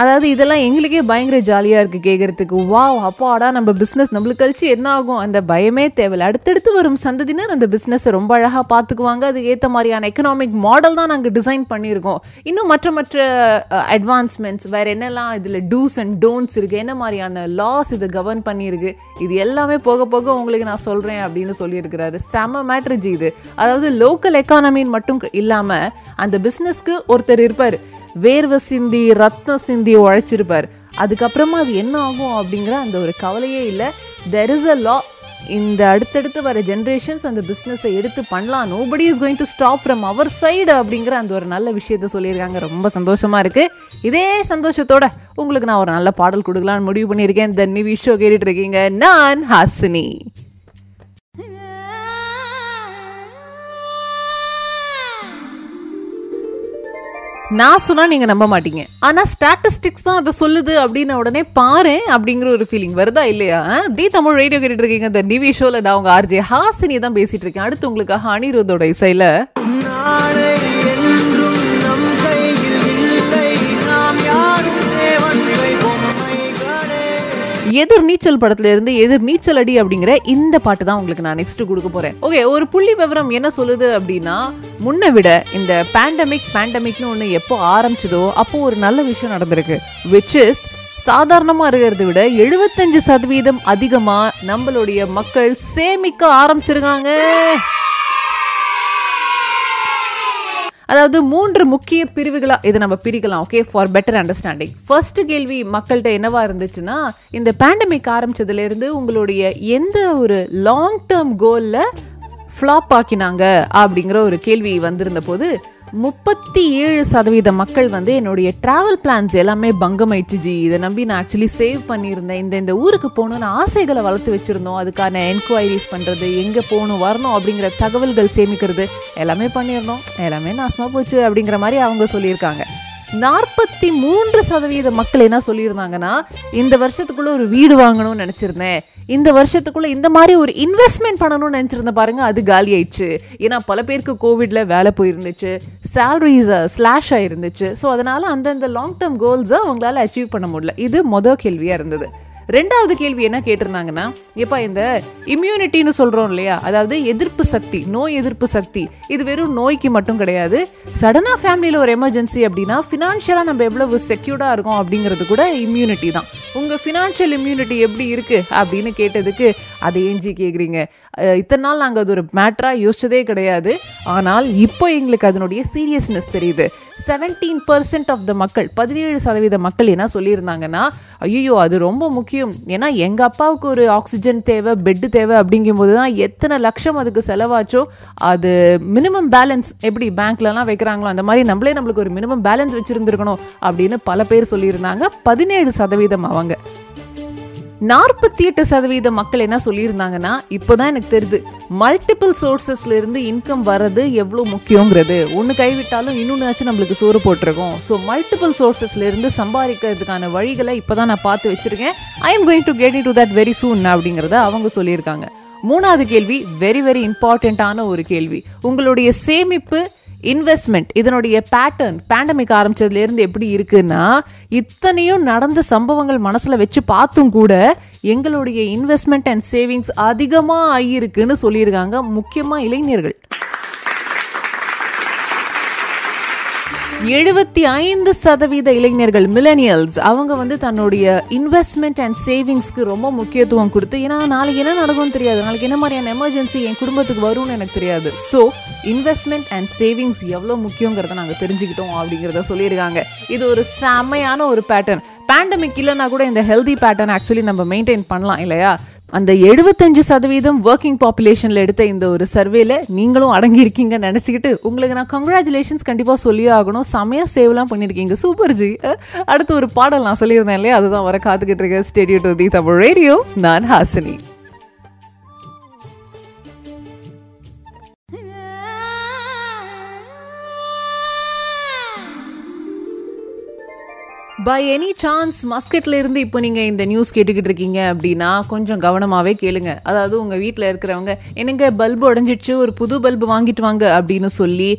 S1: அதாவது இதெல்லாம் எங்களுக்கே பயங்கர ஜாலியாக இருக்குது கேட்குறதுக்கு வாவ் அப்பாடா நம்ம பிஸ்னஸ் நம்மளுக்கு கழிச்சு என்ன ஆகும்? அந்த பயமே தேவையில்லை. அடுத்தடுத்து வரும் சந்ததியினர் அந்த பிஸ்னஸை ரொம்ப அழகாக பார்த்துக்குவாங்க அதுக்கு ஏற்ற மாதிரியான எக்கனாமிக் மாடல் தான் நாங்கள் டிசைன் பண்ணியிருக்கோம். இன்னும் மற்ற மற்ற அட்வான்ஸ்மெண்ட்ஸ் வேறு என்னெல்லாம் இதில் டூஸ் அண்ட் டோன்ட்ஸ் இருக்குது என்ன மாதிரியான லாஸ் இதை கவர்ன் பண்ணியிருக்கு? இது எல்லாமே போக போக உங்களுக்கு நான் சொல்கிறேன் அப்படின்னு சொல்லியிருக்கிறாரு. செம மேட்ரஜி இது. அதாவது லோக்கல் எக்கானமின்னு மட்டும் இல்லாமல் அந்த பிஸ்னஸ்க்கு ஒருத்தர் இருப்பார். வேர்வை சிந்தி ரத்தம் சிந்தி உழைச்சிருப்பார். அதுக்கப்புறமா அது என்ன ஆகும் அப்படிங்கிற அந்த ஒரு கவலையே இல்லை. தெர் இஸ் அ லா இந்த அடுத்தடுத்து வர ஜென்ரேஷன்ஸ் அந்த பிஸ்னஸை எடுத்து பண்ணலாம். Nobody is going to stop from our side அப்படிங்கிற அந்த ஒரு நல்ல விஷயத்த சொல்லியிருக்காங்க. ரொம்ப சந்தோஷமாக இருக்குது இதே சந்தோஷத்தோட உங்களுக்கு நான் ஒரு நல்ல பாடல் கொடுக்கலாம்னு முடிவு பண்ணியிருக்கேன். தன்னி விஷோ ஷோ கேட்டுட்டு இருக்கீங்க. நான் ஹாசினி. நான் சொன்னா நீங்க நம்ப மாட்டீங்க. ஆனா ஸ்டாட்டிஸ்டிக்ஸ் தான் அதை சொல்லுது அப்படின்னு உடனே பாரு அப்படிங்கிற ஒரு ஃபீலிங் வருதா இல்லையா? தி தமிழ் ரேடியோ கேட்டுட்டு இருக்கீங்க இந்த டிவி ஷோல நான் உங்க ஆர்ஜே ஹாசினி தான் பேசிட்டு இருக்கேன். அடுத்து உங்களுக்காக அனிருத்தோட இசையில எதிர் நீச்சல் படத்துல இருந்து எதிர் நீச்சல் அடி அப்படிங்கிற இந்த பாட்டு தான் உங்களுக்கு நான் நெக்ஸ்ட் கொடுக்க போறேன். ஓகே ஒரு புள்ளி விவரம் என்ன சொல்லுது அப்படின்னா முன்ன விட இந்த பேண்டமிக் பேண்டமிக்னு ஒன்று எப்போ ஆரம்பிச்சதோ அப்போ ஒரு நல்ல விஷயம் நடந்திருக்கு. விச் இஸ் சாதாரணமாக இருக்கிறத விட எழுபத்தஞ்சு சதவீதம் அதிகமாக நம்மளுடைய மக்கள் சேமிக்க ஆரம்பிச்சிருக்காங்க. அதாவது மூன்று முக்கிய பிரிவுகளாக இதை நம்ம பிரிக்கலாம் okay for better understanding first கேள்வி மக்கள்கிட்ட என்னவா இருந்துச்சுன்னா இந்த பேண்டமிக் ஆரம்பித்ததுலேருந்து உங்களுடைய எந்த ஒரு லாங் டேர்ம் கோலில் ஃப்ளாப் ஆக்கினாங்க அப்படிங்கிற ஒரு கேள்வி வந்திருந்த போது முப்பத்தி ஏழு சதவீத மக்கள் வந்து என்னுடைய ட்ராவல் பிளான்ஸ் எல்லாமே பங்கமாயிடுச்சு ஜி. இதை நம்பி நான் ஆக்சுவலி சேவ் பண்ணியிருந்தேன். இந்த இந்த ஊருக்கு போகணும்னு ஆசைகளை வளர்த்து வச்சிருந்தோம். அதுக்கான என்கொயரிஸ் பண்ணுறது எங்கே போகணும் வரணும் அப்படிங்கிற தகவல்கள் சேமிக்கிறது எல்லாமே பண்ணியிருந்தோம். எல்லாமே நாசமாக போச்சு அப்படிங்கிற மாதிரி அவங்க சொல்லியிருக்காங்க. நாற்பத்தி மூன்று சதவீத மக்கள் என்ன சொல்லியிருந்தாங்கன்னா இந்த வருஷத்துக்குள்ளே ஒரு வீடு வாங்கணும்னு நினைச்சிருந்தேன். இந்த வருஷத்துக்குள்ள இந்த மாதிரி ஒரு இன்வெஸ்ட்மெண்ட் பண்ணணும்னு நினச்சிருந்த பாருங்க அது காலி ஆயிடுச்சு ஏன்னா பல பேருக்கு கோவிட்ல வேலை போயிருந்துச்சு சேலரிஸ் ஸ்லாஷ் ஆயிருந்துச்சு. ஸோ அதனால அந்தந்த லாங் டேர்ம் கோல்ஸை அவங்களால அச்சீவ் பண்ண முடியல. இது மொதல் கேள்வியா இருந்தது. ரெண்டாவது கேள்வி என்ன கேட்டிருந்தாங்கன்னா எப்பா இந்த இம்யூனிட்டின்னு சொல்கிறோம் இல்லையா? அதாவது எதிர்ப்பு சக்தி நோய் எதிர்ப்பு சக்தி இது வெறும் நோய்க்கு மட்டும் கிடையாது. சடனாக ஃபேமிலியில் ஒரு எமர்ஜென்சி அப்படின்னா ஃபினான்ஷியலாக நம்ம எவ்வளவு செக்யூர்டாக இருக்கோம் அப்படிங்கிறது கூட இம்யூனிட்டி தான். உங்கள் ஃபினான்ஷியல் இம்யூனிட்டி எப்படி இருக்குது அப்படின்னு கேட்டதுக்கு அதை ஏஞ்சி கேட்குறீங்க இத்தனை நாள் நாங்கள் அது ஒரு மேட்டராக யோசிச்சதே கிடையாது. ஆனால் இப்போ எங்களுக்கு அதனுடைய சீரியஸ்னஸ் தெரியுது. செவன்டீன் பர்சன்ட் ஆஃப் த மக்கள் பதினேழு சதவீத மக்கள் என்ன சொல்லியிருந்தாங்கன்னா ஐயோ அது ரொம்ப முக்கியம் ஏன்னா எங்கள் அப்பாவுக்கு ஒரு ஆக்சிஜன் தேவை பெட்டு தேவை அப்படிங்கும்போது தான் எத்தனை லட்சம் அதுக்கு செலவாச்சோ அது மினிமம் பேலன்ஸ் எப்படி பேங்க்லலாம் வைக்கிறாங்களோ அந்த மாதிரி நம்மளே நம்மளுக்கு ஒரு மினிமம் பேலன்ஸ் வச்சுருந்துருக்கணும் அப்படின்னு பல பேர் சொல்லியிருந்தாங்க. பதினேழு சதவீதம் அவங்க. நாற்பத்தி எட்டு சதவீத மக்கள் என்ன சொல்லியிருந்தாங்கன்னா இப்போதான் எனக்கு தெரியுது மல்டிபிள் சோர்சஸ்ல இருந்து இன்கம் வர்றது எவ்வளோ முக்கியங்கிறது. ஒன்று கைவிட்டாலும் இன்னொன்னாச்சும் நம்மளுக்கு சோறு போட்டிருக்கோம். ஸோ மல்டிபிள் சோர்சஸ்ல இருந்து சம்பாதிக்கிறதுக்கான வழிகளை இப்போ தான் நான் பார்த்து வச்சிருக்கேன். I am going to get it to that very soon அப்படிங்கிறத அவங்க சொல்லியிருக்காங்க. மூணாவது கேள்வி வெரி வெரி இம்பார்ட்டண்ட்டான ஒரு கேள்வி. உங்களுடைய சேமிப்பு இன்வெஸ்ட்மெண்ட் இதனுடைய பேட்டர்ன் பேண்டமிக் ஆரம்பிச்சதுல இருந்து எப்படி இருக்குன்னா இத்தனையும் நடந்த சம்பவங்கள் மனசுல வச்சு பார்த்தும் கூட எங்களுடைய இன்வெஸ்ட்மெண்ட் அண்ட் சேவிங்ஸ் அதிகமா ஆகியிருக்குன்னு சொல்லியிருக்காங்க முக்கியமா இளைஞர்கள். எழுபத்தி ஐந்து சதவீத இளைஞர்கள் மிலனியல்ஸ் அவங்க வந்து தன்னுடைய இன்வெஸ்ட்மெண்ட் அண்ட் சேவிங்ஸ்க்கு ரொம்ப முக்கியத்துவம் கொடுத்து ஏன்னா நாளைக்கு என்ன நடக்கும்னு தெரியாது. நாளைக்கு என்ன மாதிரியான எமர்ஜென்சி என் குடும்பத்துக்கு வரும்னு எனக்கு தெரியாது. ஸோ இன்வெஸ்ட்மெண்ட் அண்ட் சேவிங்ஸ் எவ்வளோ முக்கியங்கிறத நாங்கள் தெரிஞ்சுக்கிட்டோம் அப்படிங்கிறத சொல்லியிருக்காங்க. இது ஒரு செம்மையான ஒரு பேட்டர்ன் பேண்டமிக் இல்லைன்னா கூட இந்த ஹெல்தி பேட்டர்ன் ஆக்சுவலி நம்ம மெயின்டைன் பண்ணலாம் இல்லையா? அந்த எழுபத்தஞ்சு சதவீதம் ஒர்க்கிங் பாப்புலேஷனில் எடுத்த இந்த ஒரு சர்வேல நீங்களும் அடங்கியிருக்கீங்க நினச்சிக்கிட்டு உங்களுக்கு நான் கங்க்ராச்சுலேஷன்ஸ் கண்டிப்பாக சொல்லியே ஆகணும். செமையா சேவ்லாம் பண்ணியிருக்கீங்க. சூப்பர் ஜி அடுத்து ஒரு பாடல் நான் சொல்லியிருந்தேன் இல்லையா? அதுதான் வர காத்துக்கிட்டு இருக்கேன் studio to the Tamil radio நான் ஹாசினி. பை எனி சான்ஸ் மஸ்கெட்ல இருந்து இப்போ நீங்கள் இந்த நியூஸ் கேட்டுக்கிட்டு இருக்கீங்க அப்படின்னா கொஞ்சம் கவனமாகவே கேளுங்க. அதாவது உங்க வீட்டில் இருக்கிறவங்க என்னங்க பல்பு உடஞ்சிடுச்சு ஒரு புது பல்பு வாங்கிட்டு வாங்க அப்படின்னு சொல்லி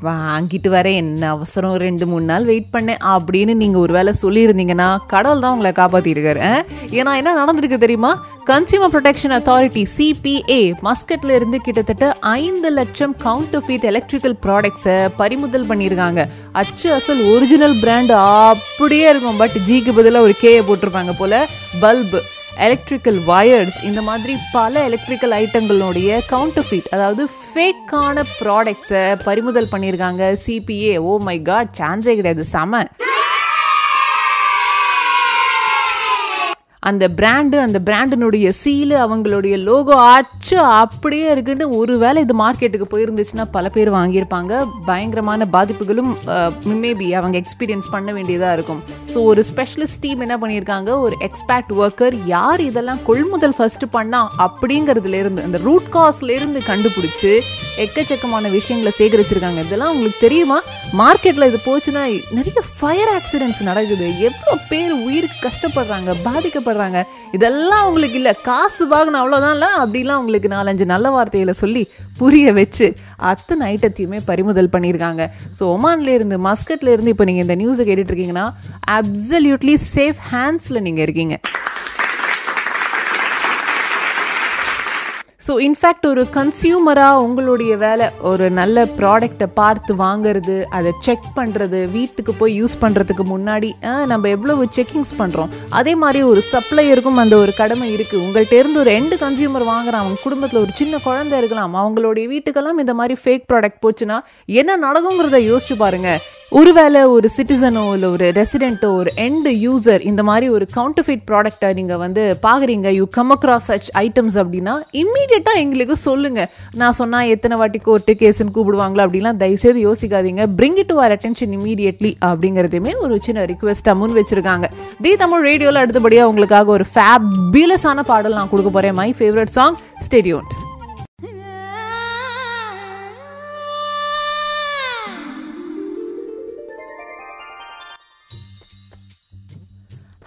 S1: வாங்கிட்டு வரேன் என்ன அவசரம் ரெண்டு மூணு நாள் வெயிட் பண்ணேன் அப்படின்னு நீங்க ஒரு வேளை சொல்லியிருந்தீங்கன்னா கடவுள் தான் உங்களை காப்பாற்றிருக்காரு ஏன்னா என்ன நடந்திருக்கு தெரியுமா? கன்சியூமர் ப்ரொடெக்ஷன் அத்தாரிட்டி சிபிஏ மஸ்கட்ல இருந்து கிட்டத்தட்ட ஐந்து லட்சம் கவுண்டர்ஃபீட் எலக்ட்ரிக்கல் ப்ராடக்ட்ஸை பறிமுதல் பண்ணியிருக்காங்க அச்சு அசல் ஒரிஜினல் பிராண்ட் அப்படியே இருக்கும். பட் ஜிக்கு பதிலாக ஒரு கேயை போட்டிருப்பாங்க போல பல்பு எலக்ட்ரிக்கல் வயர்ஸ் இந்த மாதிரி பல எலக்ட்ரிக்கல் ஐட்டங்களுடைய கவுண்டர்ஃபீட் அதாவது ஃபேக்கான ப்ராடக்ட்ஸை பறிமுதல் பண்ணியிருக்காங்க CPA oh oh my God சான்ஸே கிடையாது. செம. அந்த பிராண்டு அந்த பிராண்டினுடைய சீலு அவங்களுடைய லோகோ அச்சு அப்படியே இருக்குன்னு ஒருவேளை இது மார்க்கெட்டுக்கு போயிருந்துச்சுன்னா பல பேர் வாங்கியிருப்பாங்க. பயங்கரமான பாதிப்புகளும் மேபி அவங்க எக்ஸ்பீரியன்ஸ் பண்ண வேண்டியதாக இருக்கும். ஸோ ஒரு ஸ்பெஷலிஸ்ட் டீம் என்ன பண்ணியிருக்காங்க? ஒரு எக்ஸ்பேர்ட் ஒர்க்கர் யார் இதெல்லாம் கொள்முதல் ஃபர்ஸ்ட் பண்ணா அப்படிங்கிறதுலேருந்து அந்த ரூட் காஸ்லேருந்து கண்டுபிடிச்சி எக்கச்சக்கமான விஷயங்களை சேகரிச்சிருக்காங்க. இதெல்லாம் உங்களுக்கு தெரியுமா? மார்க்கெட்டில் இது போச்சுன்னா நிறைய ஃபயர் ஆக்சிடென்ட்ஸ் நடக்குது. எவ்வளோ பேர் உயிருக்கு கஷ்டப்படுறாங்க பாதிக்கப்படுறாங்க. இதெல்லாம் உங்களுக்கு இல்லை. காசு வாங்கணும் அவ்வளோதான்ல அப்படிலாம் உங்களுக்கு நாலஞ்சு நல்ல வார்த்தைகளை சொல்லி புரிய வச்சு அத்தனை ஐட்டத்தையுமே பறிமுதல் பண்ணியிருக்காங்க. ஸோ ஒமான்லேருந்து மஸ்கட்லேருந்து இப்போ நீங்கள் இந்த நியூஸை கேட்டுட்ருக்கீங்கன்னா அப்சல்யூட்லி சேஃப் ஹேண்ட்ஸில் நீங்கள் இருக்கீங்க. ஸோ இன்ஃபேக்ட் ஒரு கன்சியூமராக உங்களுடைய வேலை ஒரு நல்ல ப்ராடக்டை பார்த்து வாங்குறது அதை செக் பண்ணுறது வீட்டுக்கு போய் யூஸ் பண்ணுறதுக்கு முன்னாடி நம்ம எவ்வளவு செக்கிங்ஸ் பண்ணுறோம் அதே மாதிரி ஒரு சப்ளையருக்கும் அந்த ஒரு கடமை இருக்குது உங்கள்கிட்ட இருந்து ஒரு எண்டு கன்சியூமர் வாங்குறான் அவங்க குடும்பத்தில் ஒரு சின்ன குழந்தை இருக்கலாம் அவங்களுடைய வீட்டுக்கெல்லாம் இந்த மாதிரி ஃபேக் ப்ராடக்ட் போச்சுன்னா என்ன நடக்குங்கிறத யோசிச்சு பாருங்கள் ஒருவேளை ஒரு சிட்டிசனோ இல்லை ஒரு ரெசிடென்ட்டோ ஒரு எண்டு யூசர் இந்த மாதிரி ஒரு கவுண்டர்ஃபிட் ப்ராடக்டை நீங்கள் வந்து பார்க்குறீங்க you come across such items அப்படின்னா இம்மீடியட்டாக எங்களுக்கு சொல்லுங்கள் நான் சொன்னால் எத்தனை வாட்டி கோர்ட்டு கேஸுன்னு கூப்பிடுவாங்களா அப்படிலாம் தயவுசெய்து யோசிக்காதீங்க. Bring it to our attention immediately அப்படிங்கிறதுமே ஒரு சின்ன ரிக்வெஸ்ட்டாக முன் வச்சுருக்காங்க. தி தமிழ் ரேடியோவில் அடுத்தபடியாக உங்களுக்காக ஒரு ஃபேபிலஸான பாடல் நான் கொடுக்க போகிறேன் மை ஃபேவரட் சாங் ஸ்டேடியோன்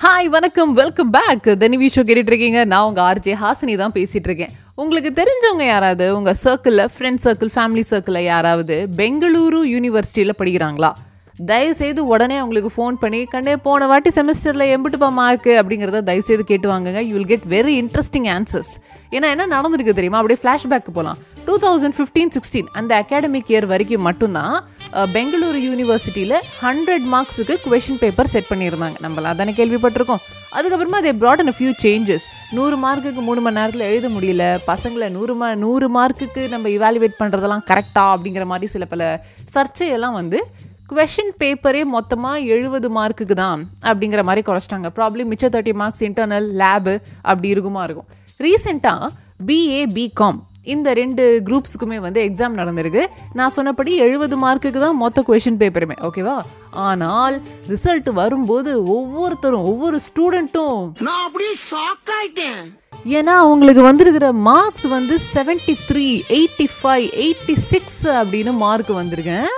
S1: ஹாய் வணக்கம். வெல்கம் பேக் தனிவி ஷோ கேட்டுட்டு இருக்கீங்க. நான் உங்கள் ஆர்ஜே ஹாசினி தான் பேசிகிட்டு இருக்கேன். உங்களுக்கு தெரிஞ்சவங்க யாராவது உங்கள் சர்க்கிளில் ஃப்ரெண்ட் சர்க்கிள் ஃபேமிலி சர்க்கிளில் யாராவது பெங்களூரு யூனிவர்சிட்டியில் படிக்கிறாங்களா? தயவுசெய்து உடனே அவங்களுக்கு ஃபோன் பண்ணி கண்டே போன வாட்டி செமஸ்டரில் எம்பிட்டுப்பா மார்க்கு அப்படிங்கிறத தயவுசெய்து கேட்டு வாங்குங்க. You will get very interesting answers ஏன்னா என்ன நடந்திருக்கு தெரியுமா? அப்படியே ஃப்ளாஷ்பேக் போகலாம் டூ தௌசண்ட் ஃபிஃப்டீன் சிக்ஸ்டீன் அந்த அகாடமிக் இயர் வரைக்கும் மட்டும்தான் பெங்களூரு யூனிவர்சிட்டியில் ஹண்ட்ரட் மார்க்ஸுக்கு கொஷின் பேப்பர் செட் பண்ணியிருந்தாங்க. நம்மள தானே கேள்விப்பட்டிருக்கோம். அதுக்கப்புறமா அதே ப்ராட் அண்ட் ஃபியூ சேஞ்சஸ் நூறு மார்க்குக்கு மூணு மணி நேரத்தில் எழுத முடியல. பசங்களை நூறு மா நூறு மார்க்குக்கு நம்ம இவாலுவேட் பண்ணுறதெல்லாம் கரெக்டா அப்படிங்கிற மாதிரி சில பல சர்ச்சையெல்லாம் வந்து கொஷின் பேப்பரே மொத்தமாக எழுபது மார்க்குக்கு தான் அப்படிங்கிற மாதிரி குறைச்சிட்டாங்க. ப்ராப்ளம் மிச்சம் தேர்ட்டி மார்க்ஸ் இன்டர்னல் லேபு அப்படி இருக்குமா இருக்கும். ரீசெண்டாக பிஏ பிகாம் இந்த ரெண்டு குரூப்ஸுக்குமே வந்து எக்ஸாம் நடந்திருக்கு. நான் சொன்னபடி எழுபது மார்க்குக்கு தான் மொத்த கொஷின் பேப்பருமே ஓகேவா ஆனால் ரிசல்ட் வரும்போது ஒவ்வொருத்தரும் ஒவ்வொரு ஸ்டூடெண்ட்டும்
S5: நான் அப்படியே ஷாக் ஆயிட்டேன்.
S1: ஏன்னா அவங்களுக்கு வந்திருக்கிற மார்க்ஸ் வந்து 73 three eighty five eighty six அப்படின்னு மார்க் வந்திருக்கேன்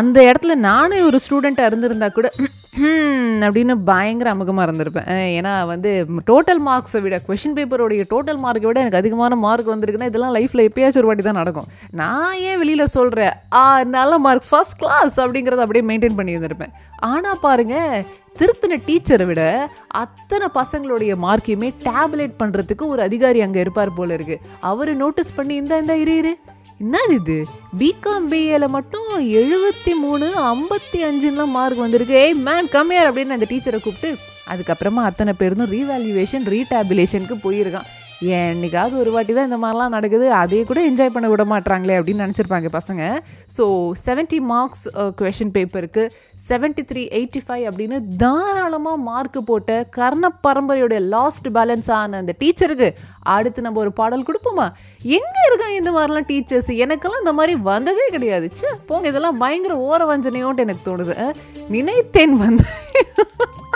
S1: அந்த இடத்துல நானே ஒரு ஸ்டூடெண்ட்டாக இருந்திருந்தா கூட "ஹம்" அப்படின்னு பயங்கர அமுகமாக இருந்திருப்பேன். ஏன்னா வந்து டோட்டல் மார்க்ஸை விட கொஷின் பேப்பரோடைய டோட்டல் மார்க்கை விட எனக்கு அதிகமான மார்க் வந்திருக்குன்னா இதெல்லாம் லைஃப்பில் எப்பயாச்சும் ஒரு வாட்டி தான் நடக்கும். நான் ஏன் வெளியில் சொல்கிறேன் ஆ நல்ல மார்க் ஃபர்ஸ்ட் கிளாஸ் அப்படிங்கிறத அப்படியே மெயின்டைன் பண்ணி இருந்திருப்பேன் ஆனால் பாருங்கள் திருத்தின டீச்சரை விட அத்தனை பசங்களுடைய மார்க்கையுமே டேப்லெட் பண்ணுறதுக்கு ஒரு அதிகாரி அங்கே இருப்பார் போல இருக்கு. அவர் நோட்டீஸ் பண்ணி இந்த இந்த இரு இரு. என்னது இது? பிகாம் பிஏல மட்டும் எழுபத்தி மூணு ஐம்பத்தி அஞ்சுலாம் மார்க் வந்திருக்கு. ஏய் மேன் கம்மியார் அப்படின்னு அந்த டீச்சரை கூப்பிட்டு அதுக்கப்புறமா அத்தனை பேருந்தும் ரீவேல்யூவேஷன் ரீடேபிலேஷனுக்கு போயிருக்கான். என்னைக்காவது ஒரு வாட்டி தான் இந்த மாதிரிலாம் நடக்குது அதையே கூட என்ஜாய் பண்ண விட மாட்டாங்களே அப்படின்னு நினச்சிருப்பாங்க பசங்க. ஸோ 70 மார்க்ஸ் கொஷின் பேப்பருக்கு 73 த்ரீ எயிட்டி ஃபைவ் அப்படின்னு தாராளமாக மார்க் போட்ட கர்ண பரம்பரையோட லாஸ்ட் பேலன்ஸ் ஆன அந்த டீச்சருக்கு அடுத்து நம்ம ஒரு பாடல் கொடுப்போமா? எங்கே இருக்காங்க இந்த மாதிரிலாம் டீச்சர்ஸ் எனக்கெல்லாம் இந்த மாதிரி வந்ததே கிடையாது. ச்சே போங்க இதெல்லாம் பயங்கர ஓர வஞ்சனையோன்ட்டு எனக்கு தோணுது. நினைத்தேன் வந்தேன்.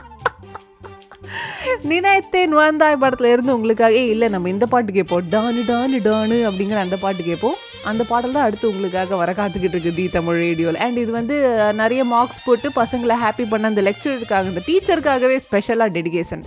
S1: நினைத்தேன் வந்தாய் படத்துல இருந்து உங்களுக்காக இல்லை நம்ம இந்த பாட்டு கேட்போம். டானு டானு டானு அப்படிங்கிற அந்த பாட்டு கேட்போம். அந்த பாடல் தான் அடுத்து உங்களுக்காக வர காத்துக்கிட்டு இருக்கு தி தமிழ் ரேடியோவில் அண்ட் இது வந்து நிறைய மார்க்ஸ் போட்டு பசங்களை ஹாப்பி பண்ண அந்த லெக்சருக்காக இந்த டீச்சருக்காகவே ஸ்பெஷலாக டெடிகேஷன்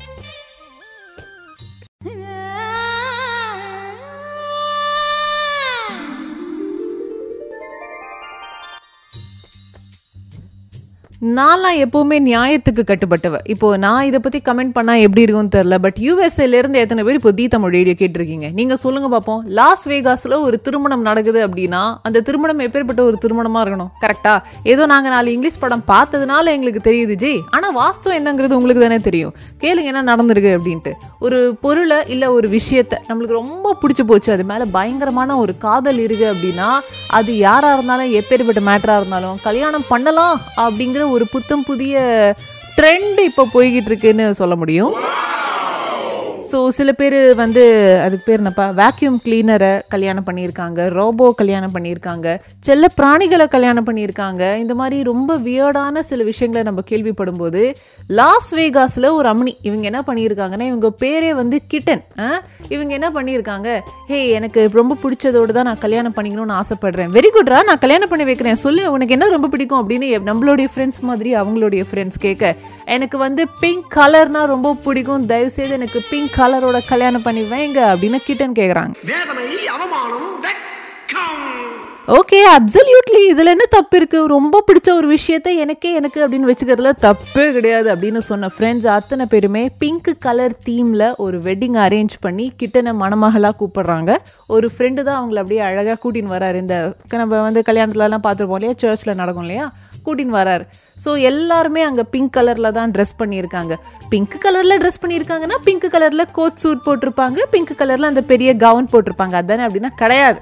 S1: நான்லாம் எப்போவுமே நியாயத்துக்கு கட்டுப்பட்டவ. இப்போ நான் இதை பத்தி கமெண்ட் பண்ணா எப்படி இருக்கும்னு தெரியல பட் யூஎஸ்ஏல இருந்து எத்தனை பேர் இப்போ தீ தமிழ் ரேடியோ கேட்டிருக்கீங்க? நீங்க சொல்லுங்க பார்ப்போம் லாஸ் வேகாஸ்ல ஒரு திருமணம் நடக்குது அப்படின்னா அந்த திருமணம் எப்பேற்பட்ட ஒரு திருமணமா இருக்கணும்? கரெக்டா ஏதோ நாங்க நாலு இங்கிலீஷ் படம் பார்த்ததுனால எங்களுக்கு தெரியுது ஜி. ஆனா வாஸ்தவம் என்னங்கிறது உங்களுக்கு தானே தெரியும். கேளுங்க என்ன நடந்திருக்கு அப்படின்ட்டு. ஒரு பொருளை இல்ல ஒரு விஷயத்த நம்மளுக்கு ரொம்ப பிடிச்சு போச்சு அது மேல பயங்கரமான ஒரு காதல் இருக்கு அப்படின்னா அது யாரா இருந்தாலும் எப்பேற்பட்ட மேட்டரா இருந்தாலும் கல்யாணம் பண்ணலாம் அப்படிங்கிற ஒரு புத்தம் புதிய ட்ரெண்ட் இப்போ போய்கிட்டு இருக்குன்னு சொல்ல முடியும். ஸோ சில பேர் வந்து அதுக்கு பேர் என்னப்பா? வேக்யூம் கிளீனரை கல்யாணம் பண்ணியிருக்காங்க ரோபோ கல்யாணம் பண்ணியிருக்காங்க செல்ல பிராணிகளை கல்யாணம் பண்ணியிருக்காங்க. இந்த மாதிரி ரொம்ப வியர்டான சில விஷயங்களை நம்ம கேள்விப்படும் போது லாஸ் வேகாஸில் ஒரு அம்னி இவங்க என்ன பண்ணியிருக்காங்கன்னா இவங்க பேரே வந்து கிட்டன் இவங்க என்ன பண்ணியிருக்காங்க? ஹே எனக்கு ரொம்ப பிடிச்சதோடு தான் நான் கல்யாணம் பண்ணிக்கணும்னு ஆசைப்படுறேன். வெரி குட்ரா நான் கல்யாணம் பண்ணி வைக்கிறேன். சொல்லு உனக்கு என்ன ரொம்ப பிடிக்கும்? அப்படின்னு நம்மளுடைய ஃப்ரெண்ட்ஸ் மாதிரி அவங்களுடைய ஃப்ரெண்ட்ஸ் கேட்க எனக்கு வந்து பிங்க் கலர்னால் ரொம்ப பிடிக்கும். தயவுசெய்து எனக்கு பிங்க் கலரோட கல்யாணம் பண்ணி வைங்க அப்படின்னு கிட்டன் கேக்குறாங்க.
S5: வேதனை அவமானம்
S1: ஓகே அப்சல்யூட்லி இதில் என்ன தப்பு இருக்குது ரொம்ப பிடிச்ச ஒரு விஷயத்த எனக்கே எனக்கு அப்படின்னு வச்சுக்கிறதுல தப்பே கிடையாது அப்படின்னு சொன்ன ஃப்ரெண்ட்ஸ் அத்தனை பேருமே பிங்க் கலர் தீமில் ஒரு வெட்டிங் அரேஞ்ச் பண்ணி கிட்டனை மணமகளாக கூப்பிடுறாங்க. ஒரு ஃப்ரெண்டு தான் அவங்கள அப்படியே அழகாக கூட்டின்னு வராரு. இந்த நம்ம வந்து கல்யாணத்துலலாம் பார்த்துருப்போம் இல்லையா? சர்ச்சில் நடக்கும் இல்லையா? கூட்டின்னு வராரு. ஸோ எல்லாருமே அங்கே பிங்க் கலரில் தான் ட்ரெஸ் பண்ணியிருக்காங்க. பிங்க் கலரில் ட்ரெஸ் பண்ணியிருக்காங்கன்னா பிங்க் கலரில் கோட் சூட் போட்டிருப்பாங்க. பிங்க் கலரில் அந்த பெரிய கவுன் போட்டிருப்பாங்க. அதானே அப்படின்னா கிடையாது.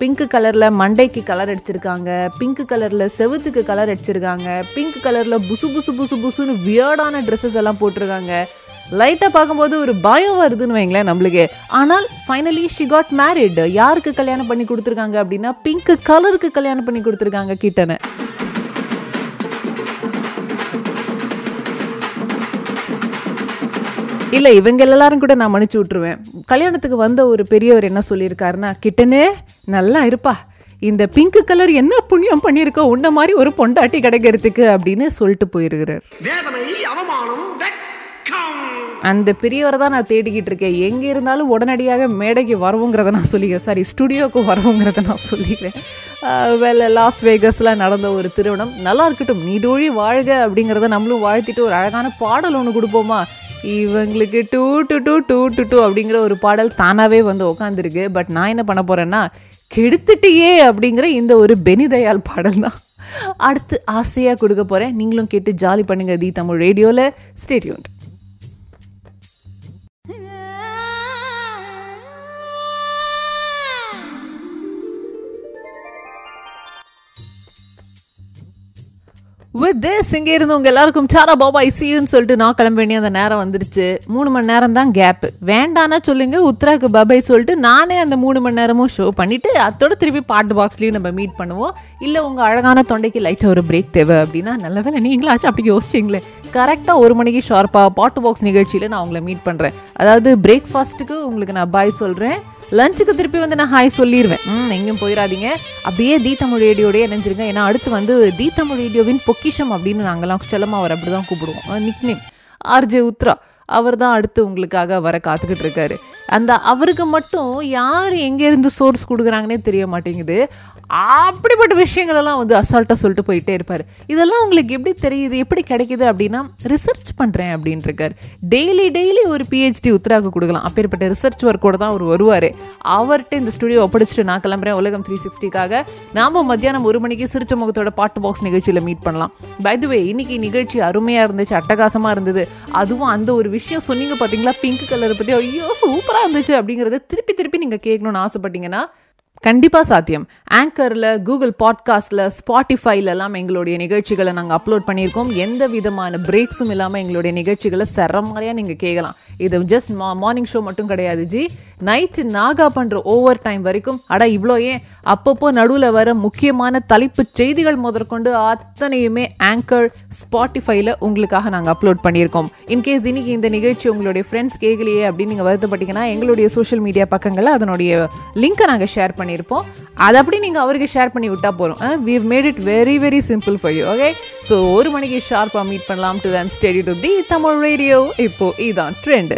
S1: பிங்க் கலரில் மண்டைக்கு கலர் அடிச்சிருக்காங்க. பிங்க் கலரில் செவுத்துக்கு கலர் அடிச்சிருக்காங்க. பிங்க் கலரில் புசு புசு புசு புசுன்னு வியர்டான ட்ரெஸ்ஸஸ் எல்லாம் போட்டிருக்காங்க. லைட்டாக பார்க்கும்போது ஒரு பயம் வருதுன்னு வைங்களேன் நம்மளுக்கு. ஆனால் ஃபைனலி ஷி காட் மேரிட் யாருக்கு கல்யாணம் பண்ணி கொடுத்துருக்காங்க அப்படின்னா பிங்க் கலருக்கு கல்யாணம் பண்ணி கொடுத்துருக்காங்க கிட்டனை இல்லை இவங்க எல்லாரும் கூட நான் மன்னிச்சு விட்டுருவேன். கல்யாணத்துக்கு வந்த ஒரு பெரியவர் என்ன சொல்லியிருக்காருன்னா கிட்டனே நல்லா இருப்பா. இந்த பிங்க் கலர் என்ன புண்ணியம் பண்ணியிருக்கோ? உன்ன மாதிரி ஒரு பொண்டாட்டி கிடைக்கிறதுக்கு அப்படின்னு சொல்லிட்டு போயிருக்கிறார்.
S5: வேதனை அவமானம் வெட்கம்.
S1: அந்த பெரியவரை தான் நான் தேடிக்கிட்டு இருக்கேன். எங்கே இருந்தாலும் உடனடியாக மேடைக்கு வரவுங்கிறத நான் சொல்லிக்கிறேன். சாரி ஸ்டுடியோக்கு வரவுங்கிறத நான் சொல்லிக்கிறேன். வெல் லாஸ் வேகஸில் நடந்த ஒரு திருமணம். நல்லா இருக்கட்டும். நீடோழி வாழ்க அப்படிங்கிறத நம்மளும் வாழ்த்திட்டு ஒரு அழகான பாடல் ஒன்று கொடுப்போமா? இவங்களுக்கு டூ டு டூ டூ டு டூ அப்படிங்கிற ஒரு பாடல் தானாகவே வந்து உட்காந்துருக்கு பட் நான் என்ன பண்ண போகிறேன்னா கெடுத்துட்டியே அப்படிங்கிற இந்த ஒரு பெனிதயால் பாடல் தான். அடுத்து ஆசையாக கொடுக்க போகிறேன் நீங்களும் கேட்டு ஜாலி பண்ணுங்கள் தி தமிழ் ரேடியோவில் ஸ்டேடியோன் வித் திஸ் இங்கே இருந்து உங்கள் எல்லாருக்கும் சாரா பாபா ஐசியூன்னு சொல்லிட்டு நான் கிளம்ப வேண்டிய அந்த நேரம் வந்துருச்சு. மூணு மணி நேரம் தான் கேப்பு வேண்டானா சொல்லுங்க உத்ராக்கு பபாய் சொல்லிட்டு நானே அந்த மூணு மணி நேரமும் ஷோ பண்ணிவிட்டு அதோட திருப்பி பாட்டு பாக்ஸ்லேயும் நம்ம மீட் பண்ணுவோம். இல்லை உங்கள் அழகான தொண்டைக்கு லைட்டாக ஒரு பிரேக் தேவை அப்படின்னா நல்ல வேலை நீங்களாச்சும் அப்படி யோசிச்சிங்களே கரெக்டாக ஒரு மணிக்கு ஷார்ப்பாக பாட்டு பாக்ஸ் நிகழ்ச்சியில் நான் உங்களை மீட் பண்ணுறேன் அதாவது பிரேக்ஃபாஸ்ட்டுக்கு உங்களுக்கு நான் பாய் சொல்கிறேன் லஞ்சுக்கு திருப்பி வந்து நான் ஹாய் சொல்லிடுவேன் எங்கேயும் போயிடாதீங்க. அப்படியே தீ தமிழ் ரேடியோடய இணைஞ்சிருங்க. ஏன்னா அடுத்து வந்து தீ தமிழ் ரேடியோவின் பொக்கிஷம் அப்படின்னு நாங்கள்லாம் செல்லமாக அவர் அப்படி தான் கூப்பிடுவோம் நிக் நேம் ஆர்ஜே உத்ரா. அவர் தான் அடுத்து உங்களுக்காக வர காத்துக்கிட்டு இருக்காரு. அந்த அவருக்கு மட்டும் யார் எங்கேருந்து சோர்ஸ் கொடுக்குறாங்கன்னே தெரிய மாட்டேங்குது. அப்படிப்பட்ட விஷயங்களெல்லாம் வந்து அசால்ட்டாக சொல்லிட்டு போயிட்டே இருப்பார். இதெல்லாம் உங்களுக்கு எப்படி தெரியுது? எப்படி கிடைக்குது அப்படின்னா ரிசர்ச் பண்ணுறேன் அப்படின்ட்டுருக்கார் டெய்லி டெய்லி ஒரு பிஹெச்டி உத்தராக கொடுக்கலாம். அப்பேற்பட்ட ரிசர்ச் ஒர்க்கோடு தான் அவர் வருவார். அவர்கிட்ட இந்த ஸ்டுடியோ ஒப்படைச்சிட்டு நான் கிளம்புறேன். உலகம் த்ரீ சிக்ஸ்டிக்காக நாம மத்தியானம் ஒரு மணிக்கு சிரிச்ச முகத்தோட பாட்டு பாக்ஸ் நிகழ்ச்சியில் மீட் பண்ணலாம். பைதுவே இன்னைக்கு நிகழ்ச்சி அருமையாக இருந்துச்சு அட்டகாசமாக இருந்தது. அதுவும் அந்த ஒரு விஷயம் சொன்னீங்க பார்த்தீங்களா பிங்க் கலரை பற்றி ஐயோ சூப்பராக இருந்துச்சு அப்படிங்கிறத திருப்பி திருப்பி நீங்கள் கேட்கணும்னு ஆசைப்பட்டீங்கன்னா கண்டிப்பாக சாத்தியம். ஆங்கரில் கூகுள் பாட்காஸ்ட்டில் ஸ்பாட்டிஃபைலலாம் எங்களுடைய நிகழ்ச்சிகளை நாங்கள் அப்லோட் பண்ணியிருக்கோம். எந்த விதமான பிரேக்ஸும் இல்லாமல் எங்களுடைய நிகழ்ச்சிகளை சரமாரியாக நீங்கள் கேட்கலாம் இது ஜஸ்ட் மா மார்னிங் ஷோ மட்டும் கிடையாது ஜி. நைட்டு நாகா பண்ணுற ஓவர் டைம் வரைக்கும் அட இவ்வளோ ஏன்? அப்பப்போ நடுவில் வர முக்கியமான தலைப்பு செய்திகள் முதற்கொண்டு அத்தனையுமே ஆங்கர் ஸ்பாட்டிஃபைல உங்களுக்காக நாங்கள் அப்லோட் பண்ணியிருக்கோம். இன்கேஸ் இன்னைக்கு இந்த நிகழ்ச்சி உங்களுடைய ஃப்ரெண்ட்ஸ் கேட்கலையே அப்படின்னு நீங்கள் வருத்தப்பட்டீங்கன்னா எங்களுடைய சோஷியல் மீடியா பக்கங்களில் அதனுடைய லிங்க்கை நாங்கள் ஷேர் பண்ணி பண்ணியிருப்போம். அதை அப்படி நீங்கள் அவருக்கு ஷேர் பண்ணி விட்டா போகிறோம் we made it very very simple for you okay so ஒரு மணிக்கு ஷார்ப்பாக மீட் பண்ணலாம். டு தன் steady to the Tamil radio இப்போ இதான் ட்ரெண்ட்